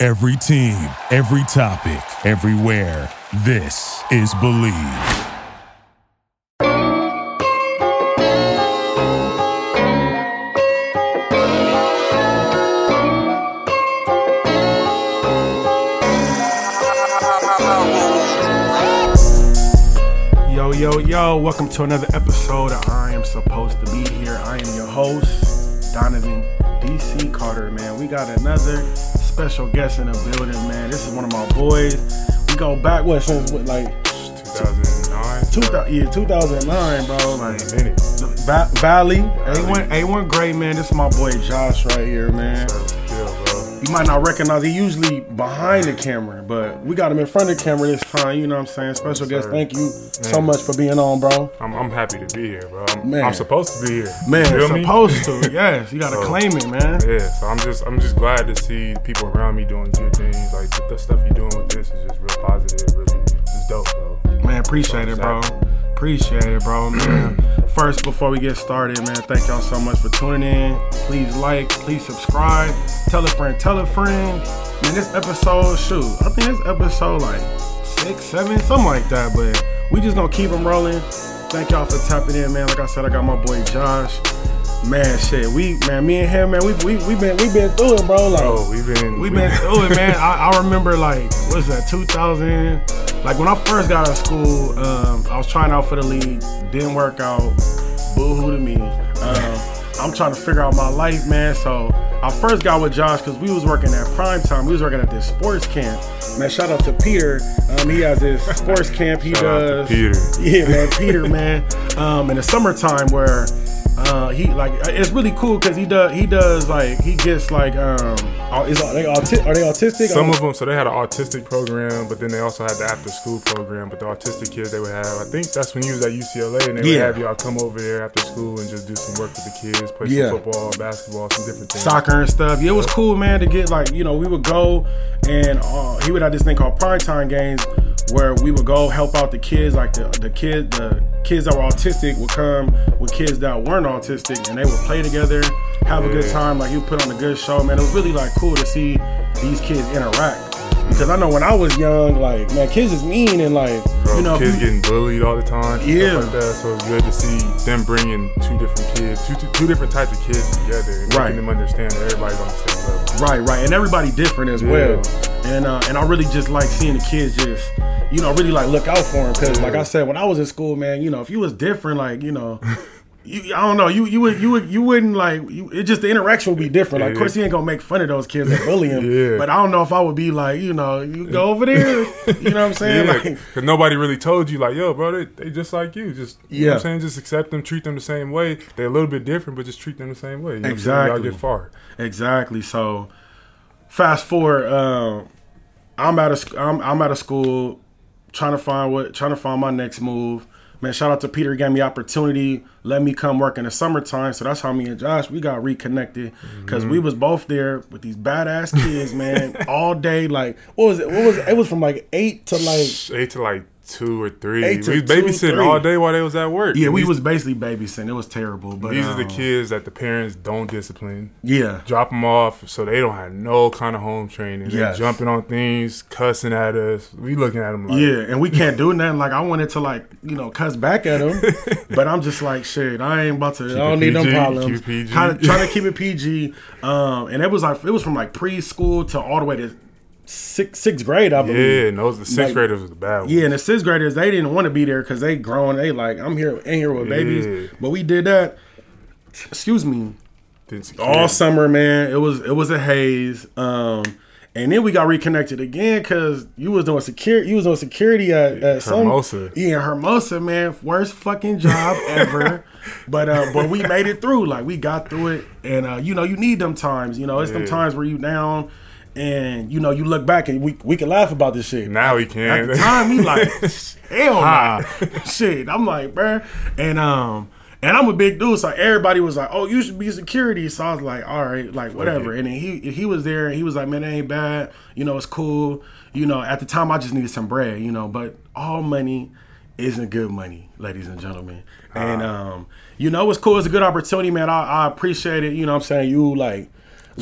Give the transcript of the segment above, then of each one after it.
Every team, every topic, everywhere. This is Believe. Yo, yo, yo, welcome to another episode of I Am Supposed to Be Here. I am your host, Donovan DC Carter, man. We got another special guest in the building, man. This is one of my boys. We go back, what, since, what, like, 2009. 2000, yeah, 2009, bro. Like, Va- Valley, A1, A1 great, man. This is my boy Josh right here, man. You might not recognize he usually behind the camera, but we got him in front of the camera this time. You know what I'm saying? Special guest. sir. Thank you so much for being on, bro. I'm, I'm happy to be here, bro. I'm, Man. I'm supposed to be here. Man, supposed to. Yes, you gotta So- claim it, man. Yeah, so I'm just I'm just glad to see people around me doing good things. Like the, the stuff you're doing with this is just real positive, really. It's dope, bro. Man, appreciate it, bro. Appreciate it, bro, man. First, before we get started, man, thank y'all so much for tuning in. Please like, please subscribe, tell a friend, tell a friend. Man, this episode, shoot, I think this episode like six, seven, something like that. But we just gonna keep them rolling. Thank y'all for tapping in, man. Like I said, I got my boy Josh. Man, shit, we, man, me and him, man, we we we been we been through it, bro. Like, Bro, we've been we been through it, man. I, I remember like what was that 2000? Like when I first got out of school, um, I was trying out for the league, didn't work out. Boo hoo to me. Um, I'm trying to figure out my life, man. So I first got with Josh because we was working at prime time. We was working at this sports camp. Man, shout out to Peter. Um, he has this sports camp. He Shout out does. Peter. Yeah, man, Peter, man. Um, in the summertime where uh, he like it's really cool because he does he does like he gets like um are- is are they auti- are they autistic? Some of them, so they had an autistic program, but then they also had the after school program. But the autistic kids they would have, I think that's when you was at UCLA, and they Yeah. would have y'all come over there after school and just do some work with the kids, play Yeah. some football, basketball, some different things. soccer and stuff. Yeah, it was cool, man, to get like you know we would go and uh, he would have this thing called prime time games where we would go help out the kids, like the the kid the kids that were autistic would come with kids that weren't autistic and they would play together, have a good time. Like you put on a good show, man. It was really like cool to see these kids interact. Because I know when I was young, like man, kids is mean and like Bro, you know kids you- getting bullied all the time, Yeah. like that. So it's good to see them bringing two different kids, two, two, two different types of kids together, and Right. making them understand that everybody's on the same level. Right, right, and everybody different as Yeah. well. And uh, and I really just like seeing the kids just, you know, really like look out for him because, like I said, when I was in school, man, you know, if you was different, like you know. You, I don't know. You you would you would you wouldn't like you, it. Just the interaction would be different. Like, of course, he ain't gonna make fun of those kids and bully him. Yeah. But I don't know if I would be like, you know, you go over there. You know what I'm saying? Yeah, Like, because nobody really told you, like, yo, bro, they, they just like you. Just, you know Yeah. what I'm saying? Just accept them, treat them the same way. They're a little bit different, but just treat them the same way. You know what I'm saying? Exactly. Y'all get far. Exactly. So, fast forward. Uh, I'm out of I'm, I'm out of school, trying to find what trying to find my next move. Man, shout out to Peter. He gave me opportunity, let me come work in the summertime. So that's how me and Josh we got reconnected because we was both there with these badass kids, man, all day. Like what was it? What was it? It was from like eight to like Eight to like two or three. We was babysitting all day while they was at work. yeah. And We was basically babysitting. It was terrible, but These are the um, kids that the parents don't discipline. Yeah, Drop them off so they don't have no kind of home training. They're jumping on things, cussing at us. We looking at them like, Yeah, and we can't do nothing. Like I wanted to like you know cuss back at them, but I'm just like shit. I ain't about to. I don't it need no problems. keep it PG. Kind of trying to keep it PG. Um, and it was like it was from like preschool to all the way to sixth sixth grade. I believe. Yeah, and those the sixth Like- graders was the bad ones. Yeah, and the sixth graders they didn't want to be there because they grown. They like I'm here in here with babies, Yeah. but we did that. Excuse me, all summer, man. It was it was a haze. Um, and then we got reconnected again because you was doing security. You was doing security at, at some Hermosa. yeah, Hermosa, man. Worst fucking job ever. but uh, but we made it through. Like we got through it, and uh, you know you need them times. You know it's them times where you down. And you know, you look back and we we can laugh about this shit. Now At can. the time, he like, hell nah. shit. I'm like, bruh. And um, and I'm a big dude, so everybody was like, "Oh, you should be security." So I was like, "All right, like whatever." And then he he was there, and he was like, "Man, it ain't bad. You know, it's cool. You know, at the time, I just needed some bread. You know, but all money isn't good money, ladies and gentlemen. And um, you know, it's cool. It's a good opportunity, man. I, I appreciate it. You know, what I'm saying you like.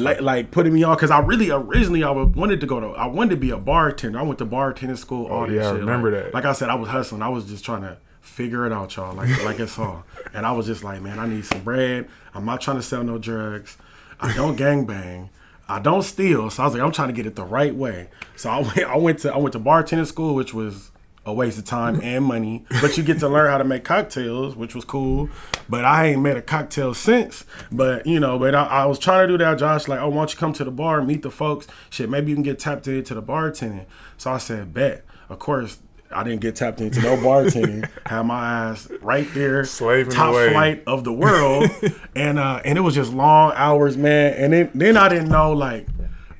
Like, like putting me on because I really originally I wanted to go to I wanted to be a bartender. I went to bartending school. Oh, all Oh, this yeah, I shit. remember Like- that. Like I said, I was hustling. I was just trying to figure it out, y'all. Like like it's all. And I was just like, man, I need some bread. I'm not trying to sell no drugs. I don't gang bang. I don't steal. So I was like, I'm trying to get it the right way. So I went I went to I went to bartending school, which was a waste of time and money. But you get to learn how to make cocktails, which was cool. But I ain't made a cocktail since. But you know, but I, I was trying to do that. Josh like, oh, why don't you come to the bar, meet the folks? Shit, maybe you can get tapped into the bartending. So I said, bet. Of course, I didn't get tapped into no bartending. Had my ass right there, Slaving top away. flight of the world, and uh, and it was just long hours, man. And then then I didn't know like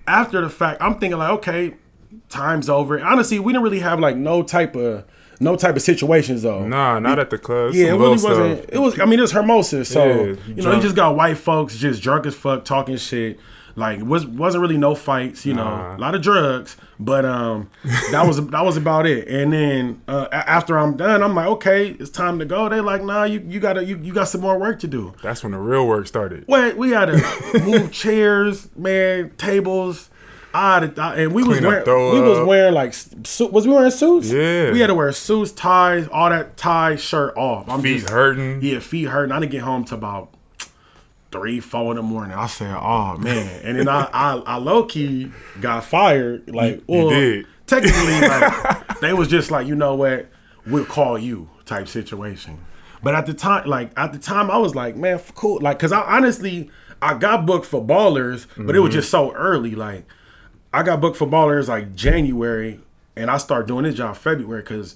after the fact, I'm thinking like, okay, time's over. Honestly, we didn't really have like no type of no type of situations though. Nah, not at the club. Yeah, it really wasn't. stuff. It was. I mean, it was Hermosa, so Yeah, you know, you just got white folks just drunk as fuck talking shit. Like was wasn't really no fights, you know, a lot of drugs, but um, that was that was about it. And then uh, after I'm done, I'm like, okay, it's time to go. They're like, nah, you you gotta you, you got some more work to do. That's when the real work started. Wait, we had to move chairs, man, tables. I I- and we was Clean up, wearing throw we was wearing like suit. Was we wearing suits? Yeah. we had to wear suits, ties, all that tie shirt off. I'm Feet just, hurting. Yeah, feet hurting. I didn't get home to about three, four in the morning. I said, "Oh man!" And then I, I, I low key got fired. Like, well, did. technically, like, they was just like, you know what, we'll call you type situation. But at the time, like at the time, I was like, man, cool. Like, cause I honestly, I got booked for ballers, but it was Mm-hmm. just so early. Like, I got booked for ballers like January, and I started doing this job February because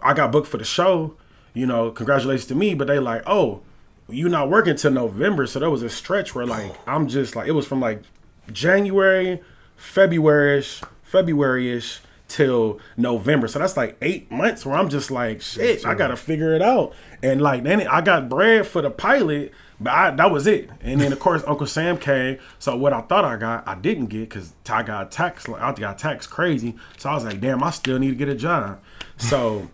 I got booked for the show. You know, congratulations to me. But they like, oh, you not working till November, so there was a stretch where like oh. I'm just like it was from like January, February-ish, February-ish till November. So that's like eight months where I'm just like, shit, I gotta figure it out. And like then I got bread for the pilot, but I, that was it. And then of course Uncle Sam came. So what I thought I got, I didn't get because I got taxed. Like I got taxed crazy. So I was like, damn, I still need to get a job. So.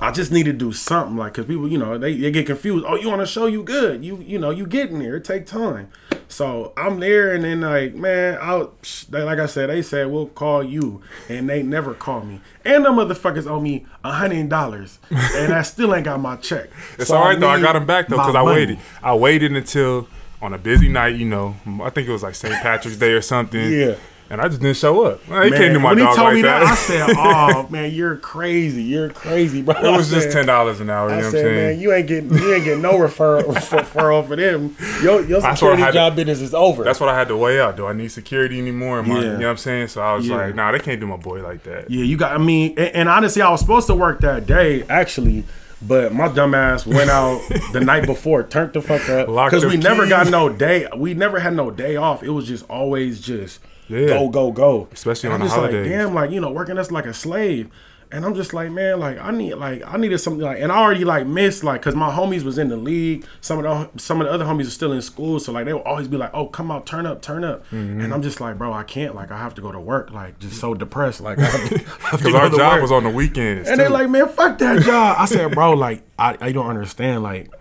I just need to do something like because people, you know, they, they get confused. Oh, you on a show? You good? You you know, you getting there? It take time. So I'm there, and then like, man, I they, like I said, they said we'll call you, and they never call me. And the motherfuckers owe me a hundred dollars, and I still ain't got my check. It's So all right though. I got them back though because I waited. I waited until on a busy night. You know, I think it was like St. Patrick's Day or something. Yeah. And I just didn't show up. He Man, came to my when he dog told like me that, that. I said, "Oh man, you're crazy. You're crazy, bro." it was just ten dollars an hour. You I know what I'm said, man, saying? you ain't getting you ain't getting no referral referral for them. Your your I security had to- job business is over. That's what I had to weigh out. Do I need security anymore? Am I, Yeah. you know what I'm saying? So I was Yeah. like, nah, they can't do my boy like that. Yeah, you got. I mean, and, and honestly, I was supposed to work that day actually, but my dumb ass went out the night before, turned the fuck up because we the never got no day. We never had no day off. It was just always just Yeah. go go go. Especially And on I'm the just holidays. Like, damn, like you know, working us like a slave. And I'm just like, man, like I need, like I needed something, like, and I already like missed, like, cause my homies was in the league. Some of the some of the other homies are still in school, so like they would always be like, oh, come out, turn up, turn up. Mm-hmm. And I'm just like, bro, I can't, like, I have to go to work, like, just so depressed, like, I have to, I have to Because our job work. was on the weekends. And too. they like, man, fuck that job. I said, bro, like, I, I don't understand. Like,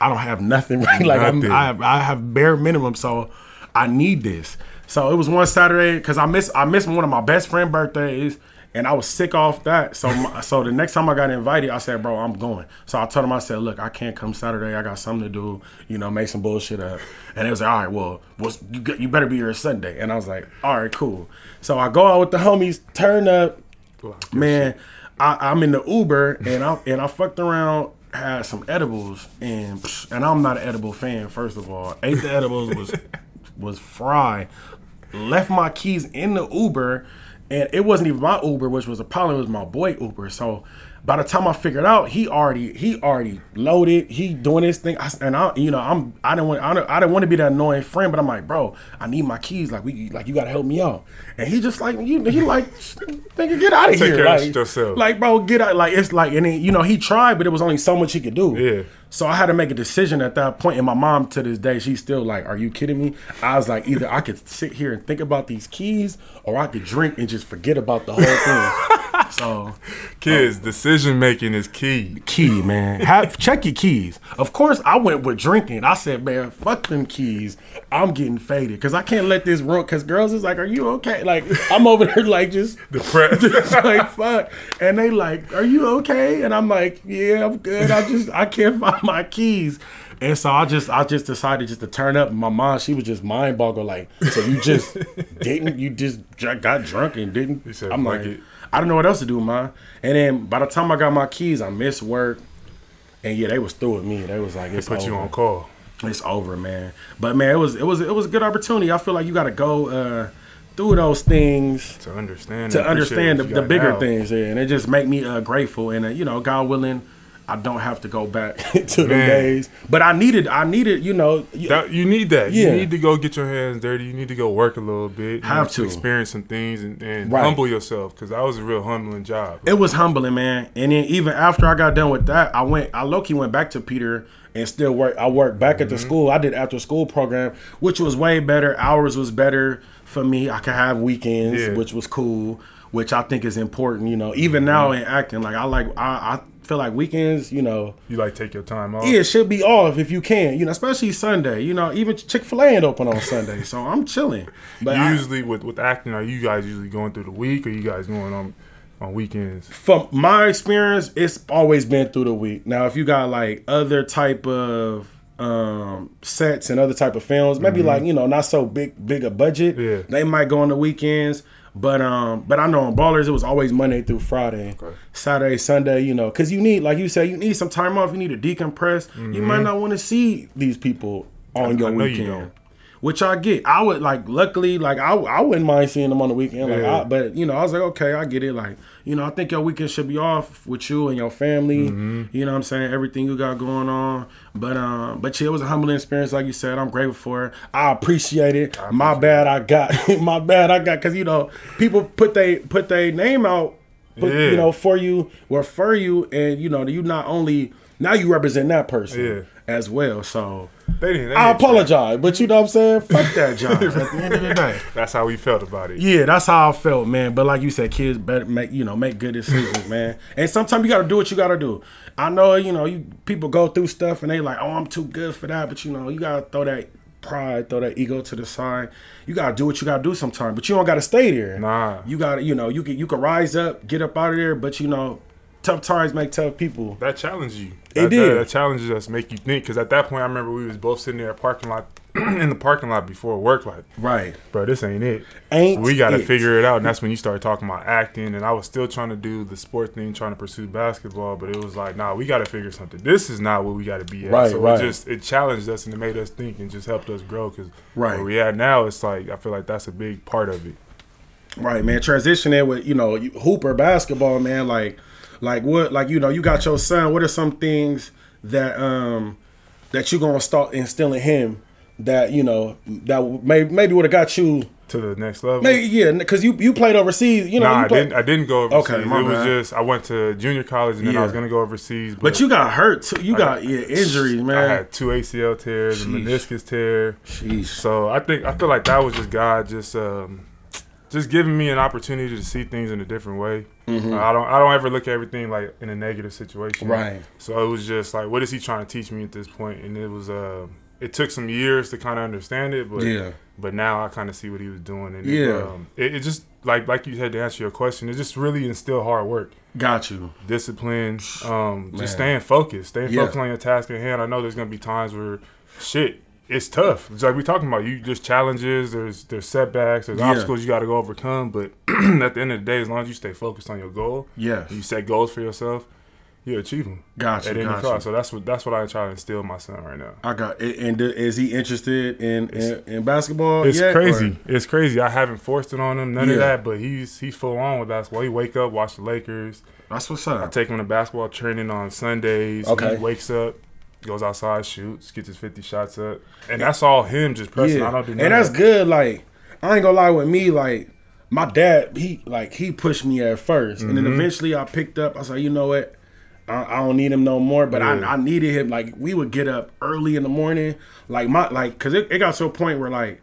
I don't have nothing. Right? Like, I'm, Nothing. I have I have bare minimum, so I need this. So it was one Saturday because I missed I missed one of my best friend birthdays, and I was sick off that. So my, so the next time I got invited, I said, bro, I'm going. So I told him, I said, look, I can't come Saturday. I got something to do. You know, make some bullshit up. And they was like, all right, well, what's, you you better be here Sunday. And I was like, all right, cool. So I go out with the homies, turn up man, I, I'm in the Uber and I and I fucked around, had some edibles, and and I'm not an edible fan. First of all, ate the edibles was was fried. Left my keys in the Uber, and it wasn't even my Uber, which was a problem. It was my boy Uber. So by the time I figured out, he already he already loaded. He doing his thing, I, and I you know I'm I didn't want I didn't, I didn't want to be that annoying friend, but I'm like, bro, I need my keys. Like we like you gotta help me out. And he just like you he like nigga get out of Take here. care of Like, yourself. like bro, get out. Like it's like and then, you know he tried, but it was only so much he could do. Yeah. So I had to make a decision at that point, and my mom to this day, she's still like, "Are you kidding me?" I was like, either I could sit here and think about these keys, or I could drink and just forget about the whole thing. so Kids, decision making is key. key, man. Have check your keys. Of course, I went with drinking. I said, man, fuck them keys. I'm getting faded because I can't let this run. Because girls is like, are you okay? Like I'm over there like just. Depressed. just like fuck, and they like, "Are you okay?" And I'm like, "Yeah, I'm good. I just I can't find my keys." And so I just I just decided just to turn up. My mom, she was just mind boggled. Like, so you just didn't you just got drunk and didn't? said, I'm like, it." I don't know what else to do, man. And then by the time I got my keys, I missed work. And yeah, they was through with me. They was like, it's Put over. you on call. It's over, man. But man, it was it was it was a good opportunity. I feel like you got to go uh, through those things To understand. to understand the, the bigger now. things, yeah, and it just make me uh, grateful. And uh, you know, God willing, I don't have to go back to the days. But I needed, I needed, you know, That, you need that. Yeah. You need to go get your hands dirty. You need to go work a little bit. You Have need to. experience some things and, and Right. humble yourself because that was a real humbling job. it was humbling, man. And then even after I got done with that, I went, I low key went back to Peter and still work. I worked back at the Mm-hmm. school. I did after school program, which was way better. Hours was better for me. I could have weekends, Yeah. which was cool. Which I think is important. You know, even now Mm-hmm. in acting, like I like, I, I feel like weekends. You know, You like take your time off. Yeah, it should be off if you can. You know, especially Sunday. You know, even Chick Fil A ain't open on Sunday, so I'm chilling. But I- usually with with acting, are you guys usually going through the week or you guys going on on weekends? from my experience, it's always been through the week. Now, if you got like other type of um sets and other type of films, maybe like you know not so big big a budget, Yeah. they might go on the weekends. But um, but I know on Ballers it was always Monday through Friday, Saturday, Sunday. You know, because you need, like you said, you need some time off. You need to decompress. You might not want to see these people on your I know you weekend. don't. Which I get. I would like. Luckily, like I, I wouldn't mind seeing them on the weekend. Like, Yeah. I, but you know, I was like, okay, I get it. Like, you know, I think your weekend should be off with you and your family. Mm-hmm. You know, what I'm saying everything you got going on. But um, but yeah, it was a humbling experience, like you said. I'm grateful for it. I appreciate it. my bad, I got my bad, I got because you know people put they put their name out, put, Yeah. you know, for you, refer you, and you know, you not only now you represent that person Yeah. as well. So. They didn't. they I try. apologize, but you know what I'm saying? Fuck that job at the end of the day. That's how we felt about it. Yeah, that's how I felt, man. But like you said, kids better make you know make good decisions, man. And sometimes you got to do what you got to do. I know you know you people go through stuff and they like, oh, I'm too good for that, but you know you gotta throw that pride, throw that ego to the side. You gotta do what you gotta do sometimes, but you don't gotta stay there. Nah. you gotta you know you can you can rise up, get up out of there, but you know tough times make tough people. That challenged you. It That, did. That, that challenges us, make you think. Because at that point, I remember we was both sitting there at parking lot, in the parking lot before work. Like, Right. bro, this ain't it. Ain't we got to figure it out. And that's when you started talking about acting. And I was still trying to do the sport thing, trying to pursue basketball. But it was like, nah, we got to figure something. This is not what we got to be at. Right, so right. it just it challenged us and it made us think and just helped us grow. Because Right. where we at now, it's like I feel like that's a big part of it. Right, man. Transitioning with you know hooper basketball, man. Like, like what? Like you know, you got your son. What are some things that um that you gonna start instilling him that you know that maybe maybe would have got you To the next level. maybe yeah because you you played overseas. You know, Nah, you I didn't. I didn't go overseas. Okay, it was just I went to junior college and then I was gonna go overseas. but you got hurt too. You got yeah injuries, man. I had two ACL tears, a Sheesh. meniscus tear. Sheesh. So I think I feel like that was just God just um, just giving me an opportunity to see things in a different way. Uh, I don't I don't ever look at everything like in a negative situation. Mm-hmm. Right. So it was just like, what is he trying to teach me at this point? And it was uh, it took some years to kind of understand it, but Yeah. But now I kind of see what he was doing, and Yeah. it, um, it, it just like like you had to answer your question. It just really instilled hard work Got you. discipline, um, Man. just staying focused, staying Yeah. focused on your task at hand. I know there's gonna be times where shit, it's tough. It's like we're talking about. You just challenges. There's there's setbacks. There's Yeah. obstacles you got to go overcome. But at the end of the day, as long as you stay focused on your goal, Yes. you set goals for yourself. he'll achieve them. Gotcha, At any gotcha. cost. So that's what that's what I try to instill in my son right now. I got. And is he interested in in, in basketball? It's yet, crazy. or- It's crazy. I haven't forced it on him, none Yeah. of that. But he's he's full on with basketball. He wake up, watch the Lakers. That's what's up. I take him to basketball training on Sundays. Okay. He wakes up, goes outside, shoots, gets his fifty shots up, and that's all him just pressing. I don't do none and that's good. Like I ain't gonna lie with me. Like my dad, he like he pushed me at 1st and then Mm-hmm. eventually I picked up. I said, you know what? I, I don't need him no more. But Yeah. I, I needed him. Like we would get up early in the morning. Like my like, cause it, it got to a point where like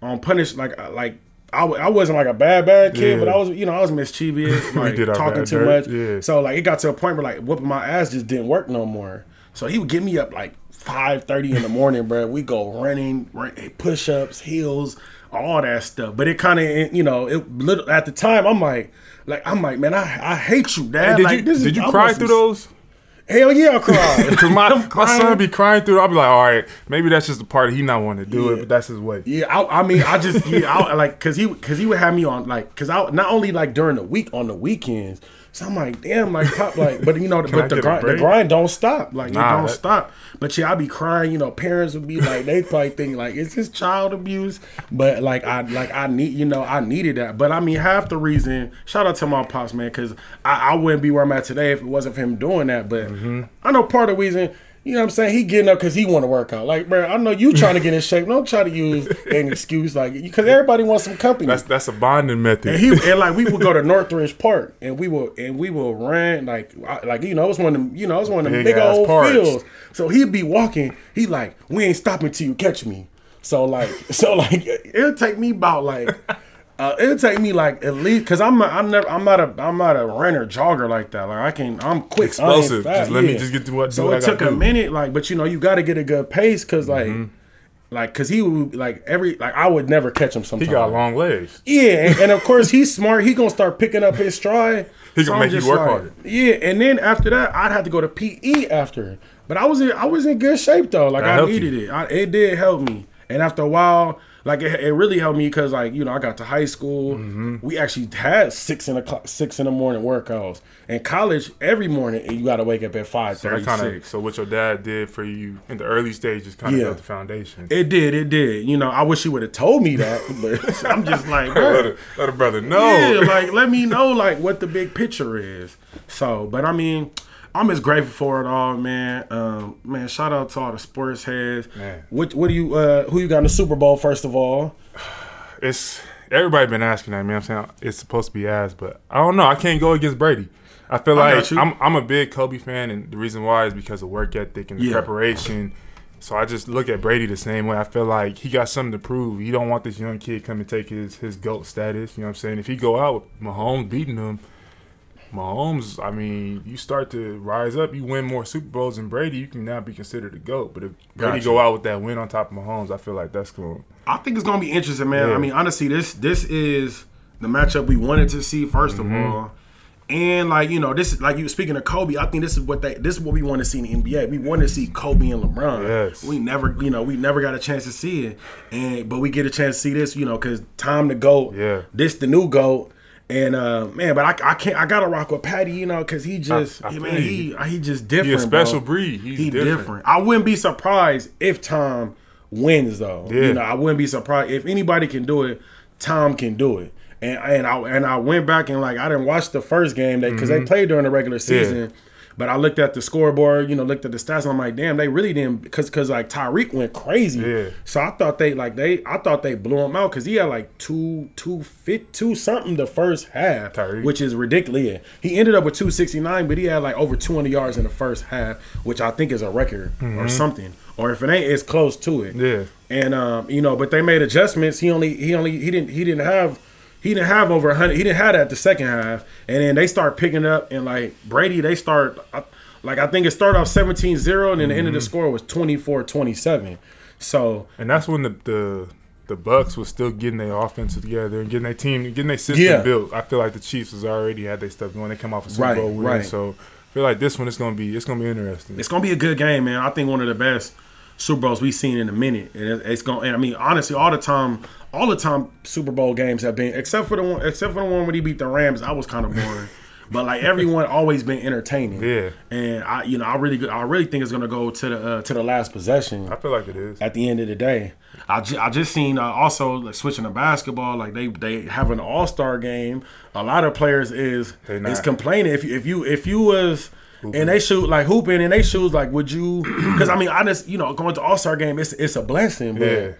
on punish like uh, like. I, w- I wasn't like a bad bad kid, Yeah. but I was you know I was mischievous, like talking too dirt, much. yeah. So like it got to a point where like whooping my ass just didn't work no more. So he would get me up like five thirty in the morning, bro. We go running, eh, push ups, heels, all that stuff. But it kind of you know it little at the time. I'm like. Like I'm like, man, I, I hate you, dad. Did like, you this is- you cry through those? Hell yeah, I cried. Cause my, my son be crying through. I'll be like, all right, maybe that's just the part he not want to do it, but that's his way. Yeah, I, I mean, I just yeah, I, like because he because he would have me on like because I not only like during the week on the weekends. So I'm like, damn, like pop, like, but you know, but the the grind don't stop, like Nah, it don't that- stop. But yeah, I be crying. You know, parents would be like, they probably think like, is this child abuse? But like, I like I need, you know, I needed that. But I mean, half the reason, shout out to my pops, man, because I, I wouldn't be where I'm at today if it wasn't for him doing that. But Mm-hmm. I know part of the reason. You know what I'm saying? He getting up because he want to work out. Like, bro, I know you trying to get in shape. Don't try to use an excuse like because everybody wants some company. That's that's a bonding method. And he and like we would go to Northridge Park and we will and we will run like I- like you know it was one of them you know it was one of them Big big, old parks. fields. So he'd be walking. He like we ain't stopping till you catch me. So like so like it'll take me about like. Uh, it'll take me like at least because I'm a, I'm never I'm not a I'm not a runner jogger like that like I can I'm quick Explosive. Just let me just get to what- so it took a do. minute like but you know you got to get a good pace because like Mm-hmm. like because he would like every like I would never catch him Sometimes he got long legs. yeah, and, and of course he's smart. He gonna start picking up his stride. He gonna I'm make you work like- harder. Yeah, and then after that, I'd have to go to PE after. But I was in I was in good shape though. Like That I needed you. it. I, it did help me. And after a while, like it, it really helped me because like you know I got to high school. Mm-hmm. We actually had six in the six in the morning workouts. In college, every morning you got to wake up at five So thirty kind of so what your dad did for you in the early stages kind of Yeah. built the foundation. It did, it did. You know, I wish he would have told me that, but I'm just like, let, a, let a brother know. Yeah, like let me know like what the big picture is. So, but I mean, I'm just grateful for it all, man. Um, man, shout out to all the sports heads. Man. What what do you uh who you got in the Super Bowl first of all? it's everybody been asking that. Man, I'm saying it's supposed to be asked, but I don't know. I can't go against Brady. I feel I like. I'm I'm a big Kobe fan, and the reason why is because of work ethic and the Yeah. preparation. So I just look at Brady the same way. I feel like he got something to prove. He don't want this young kid come and take his his goat status. You know what I'm saying? If he go out with Mahomes beating him, Mahomes, I mean, you start to rise up. You win more Super Bowls than Brady, you can now be considered a goat. But if Brady Gotcha. go out with that win on top of Mahomes, I feel like that's cool. I think it's gonna be interesting, man. Yeah. I mean, honestly, this this is the matchup we wanted to see 1st Mm-hmm. of all. And like you know, this is like you were speaking of Kobe. I think this is what they this is what we want to see in the NBA. We want to see Kobe and LeBron. Yes. We never, you know, we never got a chance to see it, and but we get a chance to see this, you know, because time to go. Yeah. This the new goat. And uh man, but I, I can't. I gotta rock with Patty, you know, because he just, I feel man, he he just different. He a special bro. breed. He's he different. different. I wouldn't be surprised if Tom wins though. Yeah. You know, I wouldn't be surprised if anybody can do it. Tom can do it. And and I and I went back and like I didn't watch the first game that because they played during the regular season. But I looked at the scoreboard, you know, looked at the stats, and I'm like, damn, they really didn't because because like Tyreek went crazy. Yeah. So I thought they like they I thought they blew him out because he had like two two fit two something the first half, Tyreek. which is ridiculous. Yeah. He ended up with 269, but he had like over 200 yards in the first half, which I think is a record or something. Or if it ain't, it's close to it. Mm-hmm. Yeah. And um, you know, but they made adjustments. He only he only he didn't he didn't have he didn't have over 100. He didn't have that the second half. And then they start picking up and like Brady, they start like I think it started off 17-0 and then the end of the Mm-hmm. score was 24-27. So And that's when the the the Bucks was still getting their offense together and getting their team, getting their system Yeah. built. I feel like the Chiefs has already had their stuff going. They come off a Super Right, Bowl win, right. so I feel like this one is gonna be it's gonna be interesting. it's gonna be a good game, man. I think one of the best Super Bowls we've seen in a minute, and it, it's going. And I mean, honestly, all the time, all the time Super Bowl games have been, except for the one, except for the one when he beat the Rams. I was kind of boring. but like everyone always been entertaining. Yeah. and I you know I really I really think it's gonna go to the uh, to the last possession I feel like it is. at the end of the day. I, ju- I just seen uh, also like switching to basketball, like they they have an all star game. A lot of players is is complaining if you if you if you was and they shoot like hooping and they shoes like would you? Because I mean I just you know going to all star game it's it's a blessing, but Yeah.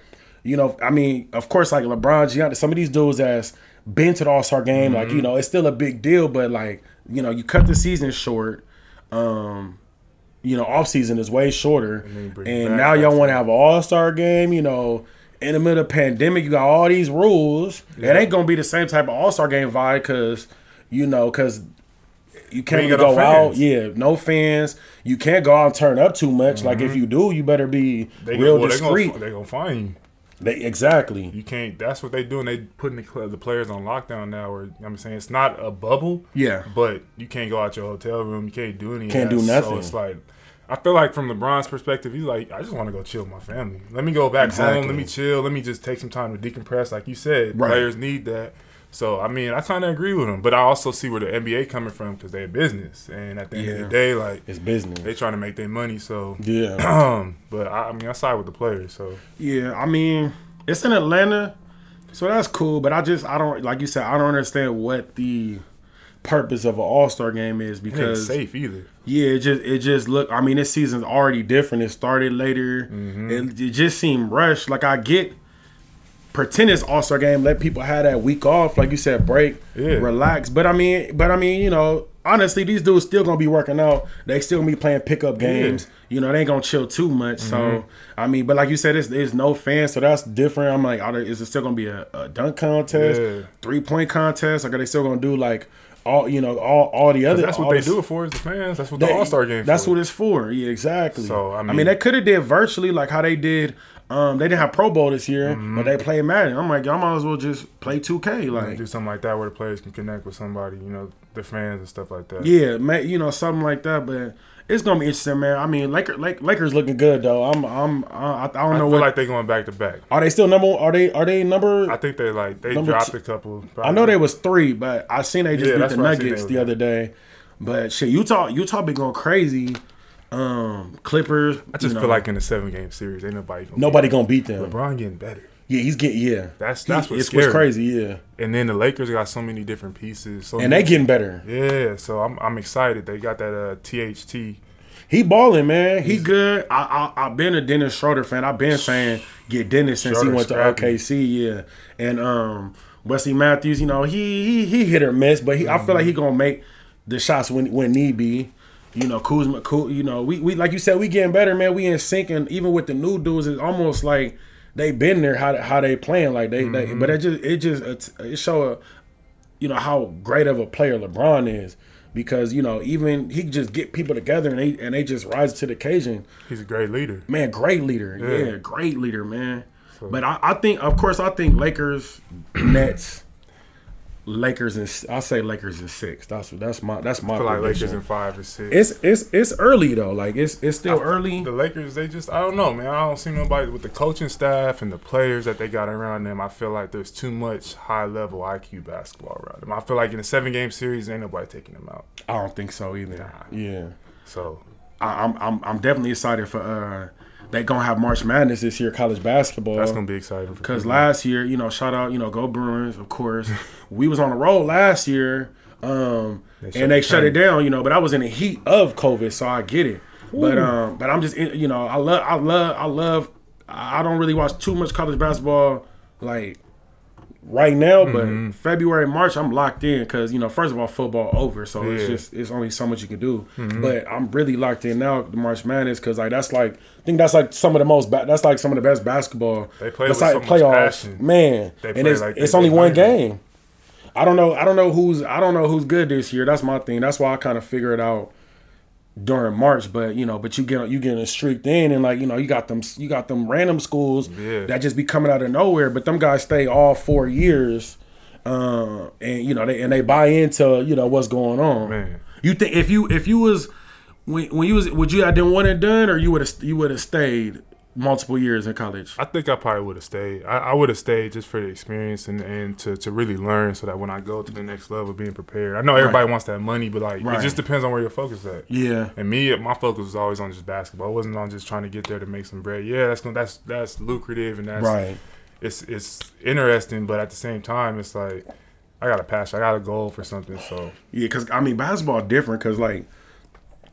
you know I mean of course like LeBron, Giannis, some of these dudes that's been to the all star game, like Mm-hmm. you know it's still a big deal, but like you know you cut the season short. Um, you know, off season is way shorter, and, back now y'all want to have an all star game. You know, in the middle of pandemic, you got all these rules. It ain't gonna be the same type of all star game vibe because you know because you can't really got no go out. Yeah, no fans. You can't go out and turn up too much. Like if you do, you better be Mm-hmm. They real well, discreet. They gonna, they gonna find you. They, exactly. You can't. That's what they doing. They putting the, the players on lockdown now. Or I'm saying it's not a bubble. Yeah. But you can't go out your hotel room. You can't do anything. Can't do nothing. So it's like. I feel like from LeBron's perspective, he's like, I just want to go chill with my family. Let me go back Exactly. home. Let me chill. Let me just take some time to decompress. Like you said, Right. players need that. So I mean, I kind of agree with him, but I also see where the NBA coming from because they're business, and at the end of the day, like It's business. they trying to make their money. So yeah. um, but I, I mean, I side with the players. So Yeah, I mean, it's in Atlanta, so that's cool. But I just, I don't, like you said, I don't understand what the purpose of an All Star game is because safe either. yeah, it just, it just look. I mean, this season's already different. It started later. Mm-hmm. It, it just seemed rushed. Like I get. Pretend it's All Star game. Let people have that week off, like you said, break, Yeah. relax. But I mean, but I mean, you know, honestly, these dudes still gonna be working out. They still gonna be playing pickup games. You know, they ain't gonna chill too much. So Mm-hmm. I mean, but like you said, it's, there's no fans, so that's different. I'm like, is it still gonna be a, a dunk contest, Yeah. three point contest? Like, are they still gonna do like all you know all all the other? That's what they this- do it for is the fans. That's what the All Star game. That's for. what it's for. Yeah, exactly. So, I mean, I mean- they could have did virtually like how they did. Um, they didn't have Pro Bowl this year, Mm-hmm. but they played Madden. I'm like, y'all might as well just play 2K. Like, do something like that where the players can connect with somebody, you know, the fans and stuff like that. Yeah, man, you know something like that. But it's gonna be interesting, man. I mean, Laker, Lake, Lakers looking good though. I'm, I'm, I, I don't know. I feel what. like they're going back to back. are they still number? Are they? Are they number? I think they like they dropped two- a couple. I know they was three, but I seen they just Yeah, beat the what I seen Nuggets the other day. But shit, Utah, Utah been going crazy. Um, Clippers. I just you feel like in a seven game series, ain't nobody gonna nobody gonna beat them. LeBron getting better. Yeah, he's getting yeah. That's- He- that's what's it's what's crazy. Yeah, And then the Lakers got so many different pieces. So and they getting better. yeah, so I'm I'm excited. They got that uh, THT. He balling, man. He good. I, I I've been a Dennis Schroeder fan. I've been saying get Dennis since Schroeder he went to scrappy. OKC. Yeah, and um Wesley Matthews. You know he he, he hit or miss, but he I feel like he gonna make the shots when when need be. You know Kuzma, Ku, you know we we like you said we getting better, man. We in sync, and even with the new dudes, it's almost like they been there how how they playing like they, they but it mm-hmm. just it just it, show a you know how great of a player LeBron is because you know even he just get people together and they and they just rise to the occasion. He's a great leader. Man, great leader. Yeah, Yeah. great leader, man. but I, I think, of course, I think Lakers, Nets, Lakers, and I say Lakers in six. That's that's my that's my I feel like. Lakers in five or six. it's it's it's early though. Like it's it's still early. The Lakers, they just, I don't know, man. I don't see nobody with the coaching staff and the players that they got around them. I feel like there's too much high level IQ basketball around them. I feel like in a seven game series, ain't nobody taking them out. I don't think so either. Yeah. So I, I'm I'm I'm definitely excited for uh they gonna have March Madness this year, college basketball. that's gonna be exciting. Because last year, you know, shout out, you know, go Bruins, of course. we was on the road last year, um, shut and they the shut it down, you know. But I was in the heat of COVID, so I get it. But um, but I'm just, you know, I love, I love, I love. I don't really watch too much college basketball, like right now. Mm-hmm. But February, March, I'm locked in because you know, first of all, football over, so it's Yeah. Mm-hmm. just it's only so much you can do. But I'm really locked in now, the March Madness, because like that's like I think that's like some of the most ba- that's like some of the best basketball. They play that's with like so much passion. man. They and it's like it's they- only one game. I don't know. I don't know who's. I don't know who's good this year. That's my thing. That's why I kind of figure it out during March. But you know, but you get you get a streak in, and like you know, you got them you got them random schools Yeah. that just be coming out of nowhere. But them guys stay all four years, uh, and you know they and they buy into you know what's going on. Man. You think if you if you was when when you was would you have done one and done or you would have you would have stayed multiple years in college? I think I probably would have stayed. I, I would have stayed just for the experience and, and to, to really learn so that when I go to the next level, being prepared. I know everybody wants that money, but like Right. it just depends on where your focus at. Yeah. And me, my focus was always on just basketball. It wasn't on just trying to get there to make some bread. Yeah, that's gonna, that's that's lucrative and that's Right. it's it's interesting, but at the same time, it's like I got a passion, I got a goal for something. So Yeah, because I mean, basketball different because like,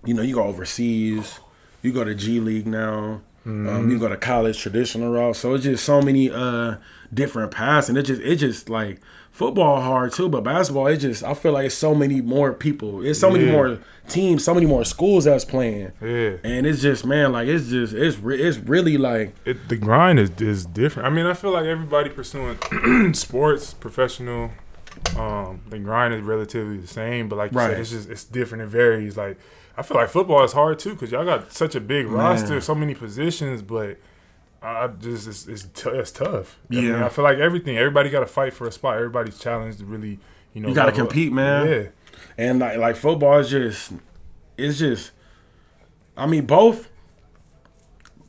you know, you go overseas, you go to G League now, um, you go to college traditional route. So it's just so many uh different paths, and it just it just like football hard too, but basketball it just I feel like it's so many more people, it's so many more teams, so many more schools that's playing, yeah, and it's just man, like it's just it's re- it's really like it, the grind is is different. I mean, I feel like everybody pursuing sports, professional, um, the grind is relatively the same. But like you Right. said, it's just it's different. It varies. Like I feel like football is hard too because y'all got such a big roster, so many positions, but. I just it's it's, t- it's tough. I, mean, Yeah. I feel like everything. Everybody got to fight for a spot. Everybody's challenged to really, you know. You gotta level up. compete, man. Yeah, And like like football is just it's just I mean both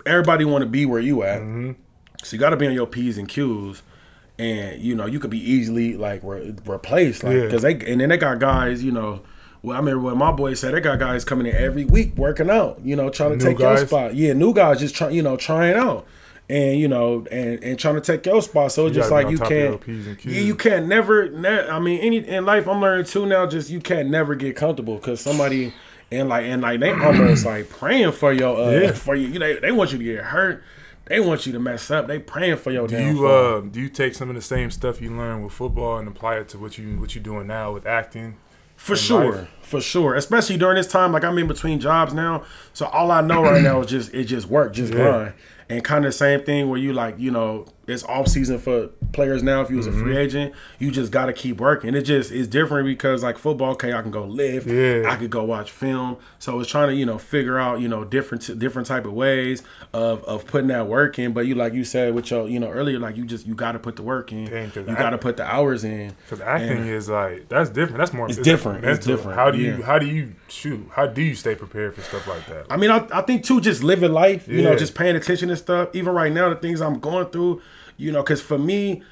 everybody want to be where you at. Mm-hmm. So you got to be on your P's and Q's and you know, you could be easily like re- replaced like Yeah. cuz they and then they got guys, you know, well, I remember what my boy said. They got guys coming in every week working out, you know, trying to New take your spot. Yeah, new guys just trying, you know, trying out, and you know, and and trying to take your spot. So it's You just like you top of your can't, yeah, you can't never. Ne- I mean, any in life, I'm learning too now. Just you can't never get comfortable because somebody and like and like they almost like praying for your uh Yeah. for you. They they want you to get hurt. They want you to mess up. They praying for your Do you uh do you take some of the same stuff you learned with football and apply it to what you what you doing now with acting? For sure, life? for sure. Especially during this time, like I'm in between jobs now, so all I know right now is just it just work, just Yeah. grind, and kind of the same thing where you like you know it's off season for players now. If you was a Mm-hmm. free agent, you just got to keep working. It just it's different because like football, okay, I can go live, Yeah. I could go watch film. So it's trying to you know figure out you know different different type of ways of of putting that work in. But you like you said with your you know earlier, like you just you got to put the work in. Dang, you got to put the hours in. Because acting is like that's different. That's more. It's that's different. It's different, How do you yeah. how do you shoot? How do you stay prepared for stuff like that? I mean, I, I think too, just living life, you know, just paying attention and stuff. Even right now, the things I'm going through, you know, because for me,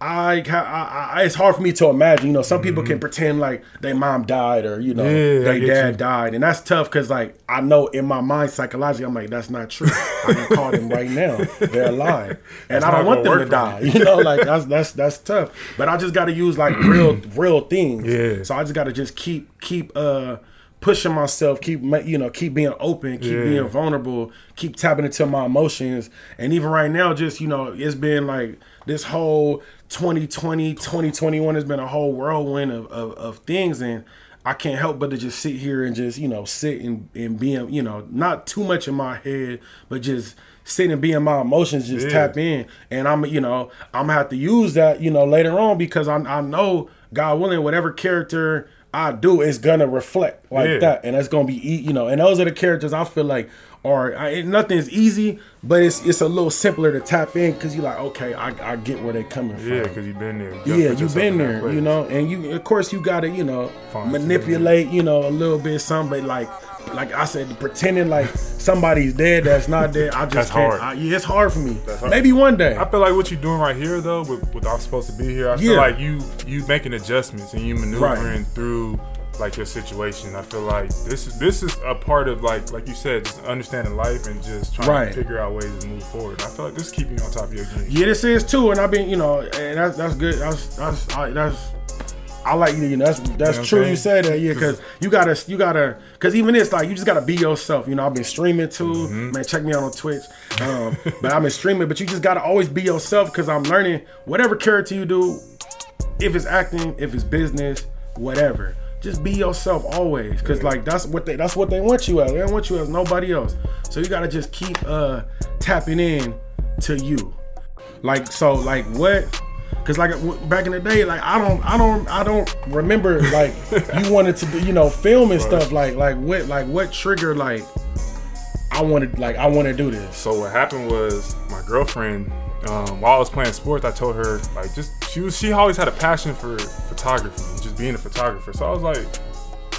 I, I, I it's hard for me to imagine. You know, some people can pretend like their mom died or you know Mm-hmm. Yeah, their dad you. died, and that's tough because like I know in my mind psychologically, I'm like that's not true. I can call them right now; they're alive, and I don't want them to die. You know, like that's that's that's tough. But I just got to use like real real things. Yeah. So I just got to just keep keep uh pushing myself, keep you know, keep being open, keep Yeah. being vulnerable, keep tapping into my emotions. And even right now, just you know, it's been like this whole 2020, 2021 has been a whole whirlwind of, of, of things and I can't help but to just sit here and just, you know, sit and, and being, you know, not too much in my head, but just sit and be in my emotions, just Yeah. tap in. And I'm, you know, I'm gonna have to use that, you know, later on because I, I know, God willing, whatever character I do it's gonna reflect like Yeah. that, and that's gonna be, you know, and those are the characters I feel like are I, nothing's easy, but it's it's a little simpler to tap in because you're like, okay, I, I get where they're coming from. Yeah, because you've been there. You Yeah, you've been there, you know, and you of course you gotta, you know, Find manipulate, you know, a little bit some, but like like I said, pretending like somebody's dead that's not dead, I just That's can't. hard. I, yeah, it's hard for me. hard. Maybe one day. I feel like what you're doing right here, though, with, with I'm supposed to be here, I feel like you you making adjustments and you maneuvering through like your situation. I feel like this is this is a part of like like you said, just understanding life and just trying Right. to figure out ways to move forward. I feel like this is keeping you on top of your game. Yeah, this is too, and I've been, you know, and that's that's good. That's that's I, that's. I like you, you know. That's that's I'm true. You said that, yeah, because you gotta, you gotta, because even it's like you just gotta be yourself. You know, I've been streaming too. Mm-hmm. Man, check me out on Twitch. Um, but I've been streaming, but you just gotta always be yourself because I'm learning whatever character you do, if it's acting, if it's business, whatever. Just be yourself always, cause like that's what they that's what they want you as. They don't want you as nobody else. So you gotta just keep uh tapping in to you. Like so, like what? Cause like back in the day, like I don't, I don't, I don't remember like you wanted to, you know, film and stuff. Like, like what, like what triggered like I wanted, like I want to do this. So what happened was my girlfriend, um, while I was playing sports, I told her like just she was she always had a passion for photography, just being a photographer. So I was like,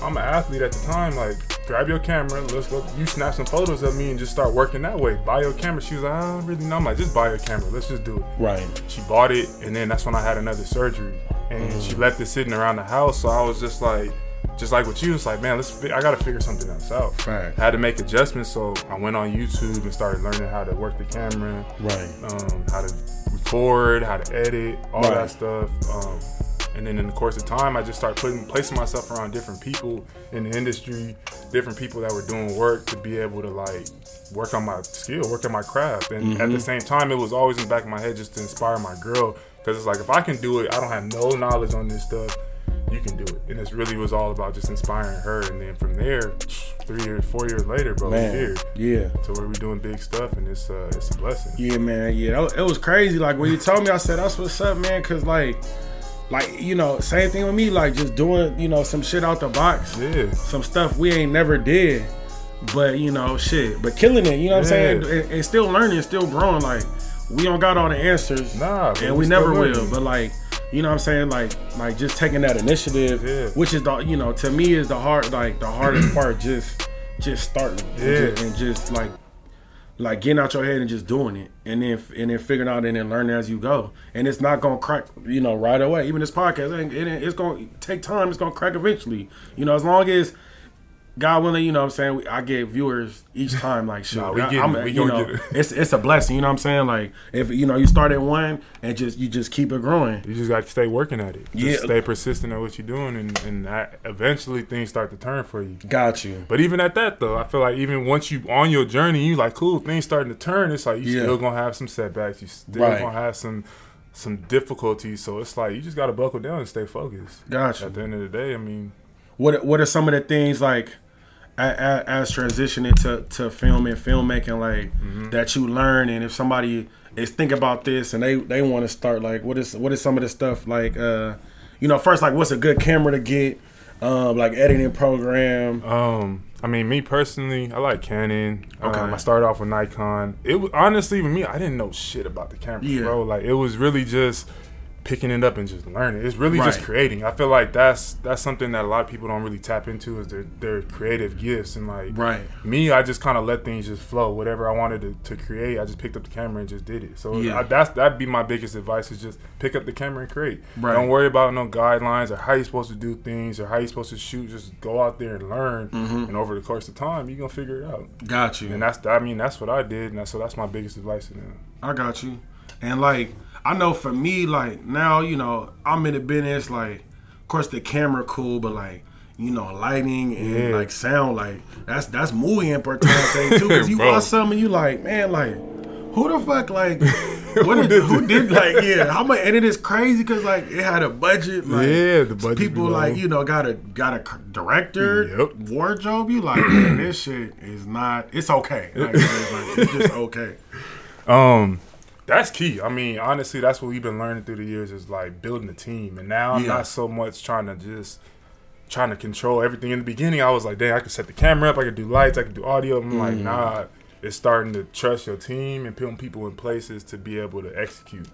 I'm an athlete at the time, like grab your camera. Let's go. You snap some photos of me and just start working that way. Buy your camera. She was like, I don't really know. I'm like, just buy your camera. Let's just do it. Right. She bought it, and then that's when I had another surgery, and Mm-hmm. she left it sitting around the house. So I was just like, just like what you was like, man, let's. I gotta figure something else out. Fact. I had to make adjustments, so I went on YouTube and started learning how to work the camera, Right. um, how to record, how to edit, all Right. that stuff. Um, and then in the course of time, I just started putting placing myself around different people in the industry, different people that were doing work to be able to like work on my skill, work on my craft. And at Mm-hmm. the same time, it was always in the back of my head just to inspire my girl because it's like if I can do it, I don't have no knowledge on this stuff. You can do it, and it really was all about just inspiring her. And then from there, three years, four years later, bro, Man. we're here. Yeah. to where we're doing big stuff, and it's uh, it's a blessing. Yeah, man. Yeah, it was crazy. Like when you told me, I said, "That's what's up, man." Cause like, like you know, same thing with me. Like just doing, you know, some shit out the box, Yeah. some stuff we ain't never did, but you know, shit, but killing it. You know what I'm saying? Yeah. And, and still learning, still growing. Like we don't got all the answers, Nah, and we we never will. learning. But like, you know what I'm saying? Like, like just taking that initiative, Yeah. which is the, you know, to me is the hard, like the hardest part. Just, just starting, and just- and just like like getting out your head and just doing it. And then and then figuring out and then learning as you go. And it's not gonna crack you know right away. Even this podcast it it it's gonna take time it's gonna crack eventually. You know as long as God willing, you know what I'm saying? We, I get viewers each time, like, shit. Nah, we I- I'm- it. We you know, get it. It's it's a blessing, you know what I'm saying? Like, if, you know, you start at one and just, you just keep it growing. You just got to stay working at it. Just Yeah. stay persistent at what you're doing, and, and that, eventually things start to turn for you. Got you. But even at that though, I feel like even once you on your journey, you like cool things starting to turn. It's like you Yeah. still gonna have some setbacks. You still Right. gonna have some some difficulties. So it's like you just gotta buckle down and stay focused. Got you. At the end of the day, I mean, What what are some of the things like as transitioning to, to film and filmmaking like Mm-hmm. that you learn and if somebody is thinking about this and they they want to start like what is what is some of the stuff like uh you know first like what's a good camera to get um like editing program Um, I mean, me personally, I like Canon. Okay. Um, I started off with Nikon. It was honestly with me, I didn't know shit about the camera, Yeah. bro. Like it was really just picking it up and just learning. It's really just creating. I feel like that's that's something that a lot of people don't really tap into is their their creative gifts and like Right. me. I just kind of let things just flow. Whatever I wanted to, to create, I just picked up the camera and just did it. So Yeah. I, that's that'd be my biggest advice is just pick up the camera and create. Right. Don't worry about no guidelines or how you're supposed to do things or how you're supposed to shoot. Just go out there and learn, Mm-hmm. and over the course of time, you're gonna figure it out. got you And that's I mean that's what I did, and that's, so that's my biggest advice to them. I got you. And like I know for me, like now, you know, I'm in the business, like of course the camera cool, but like, you know, lighting and Yeah. like sound, like that's that's muy importante too. Cause you watch something and you like, man, like who the fuck like what did, who did like yeah how much and it is crazy because like it had a budget like Yeah, the budget people like you know got a got a director Yep. wardrobe you like man this shit is not it's okay like, it's, like, it's just okay Um, that's key. I mean, honestly, that's what we've been learning through the years is like building a team. And now I'm Yeah. not so much trying to just trying to control everything. In the beginning, I was like, dang, I could set the camera up, I could do lights, I could do audio. I'm like, Mm. nah. It's starting to trust your team and putting people in places to be able to execute.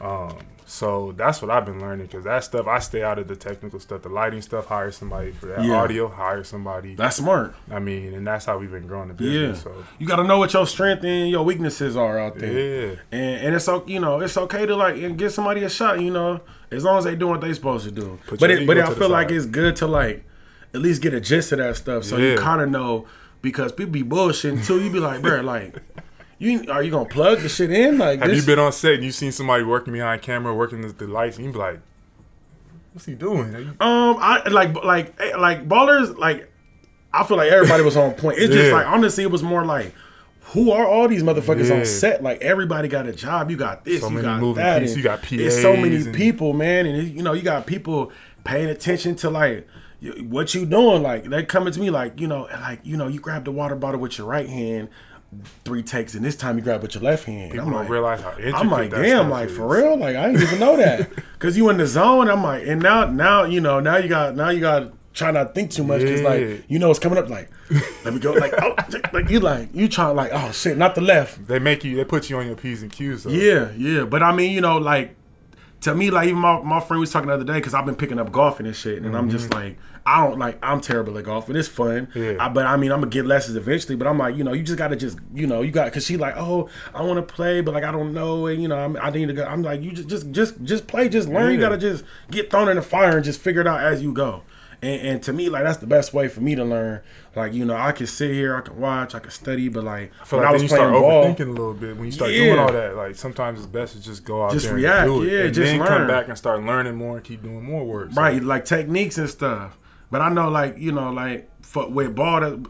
Um, so that's what I've been learning because that stuff I stay out of the technical stuff, the lighting stuff. Hire somebody for that Yeah. audio. Hire somebody. that's smart I mean, and that's how we've been growing the business. Yeah. So you got to know what your strength and your weaknesses are out there. yeah, And, and it's okay, you know, it's okay to like and give somebody a shot, you know, as long as they doing what they supposed to do. Put but it, but I feel like it's good to like at least get a gist of that stuff, so you kind of know because people be bullshitting too. You be like, bro, like, you are you gonna plug the shit in? Like, Have this, you been on set and you seen somebody working behind camera, working the, the lights, and you be like, "What's he doing?" Um, I like like eh, like ballers like. I feel like everybody was on point. It's just like honestly, it was more like, who are all these motherfuckers Yeah. on set? Like everybody got a job. You got this. So you got that. pieces. and You got It's so many and- people, man, and you know you got people paying attention to like what you doing. Like they coming to me like you know like you know you grab the water bottle with your right hand. Three takes, and this time you grab with your left hand. People I'm don't like, realize how intricate I'm like, damn, like is. for real, like I didn't even know that. Cause you in the zone. I'm like, and now, now you know, now you got, now you got try not to think too much. Cause Yeah. like you know it's coming up. Like, let me go. Like, oh, like you like you trying like, oh shit, not the left. They make you, they put you on your p's and q's. Though. Yeah, yeah. But I mean, you know, like to me, like even my, my friend was talking the other day because I've been picking up golfing and shit, and I'm just mm-hmm. like, I don't like, I'm terrible at golfing. It's fun, Yeah. I, but I mean, I'm gonna get lessons eventually. But I'm like, you know, you just gotta just, you know, you got because she like, oh, I want to play, but like I don't know, and you know, I'm, I need to go. I'm like, you just, just, just, just play, just learn. You gotta just get thrown in the fire and just figure it out as you go. And, and to me, like that's the best way for me to learn. Like you know, I can sit here, I can watch, I can study, but like I feel when like I was you start playing ball, overthinking a little bit when you start Yeah. doing all that. Like sometimes it's best to just go out Just there react, and do it, yeah, and just then learn. come back and start learning more and keep doing more work. So, right like techniques and stuff but i know like you know like for, with ball that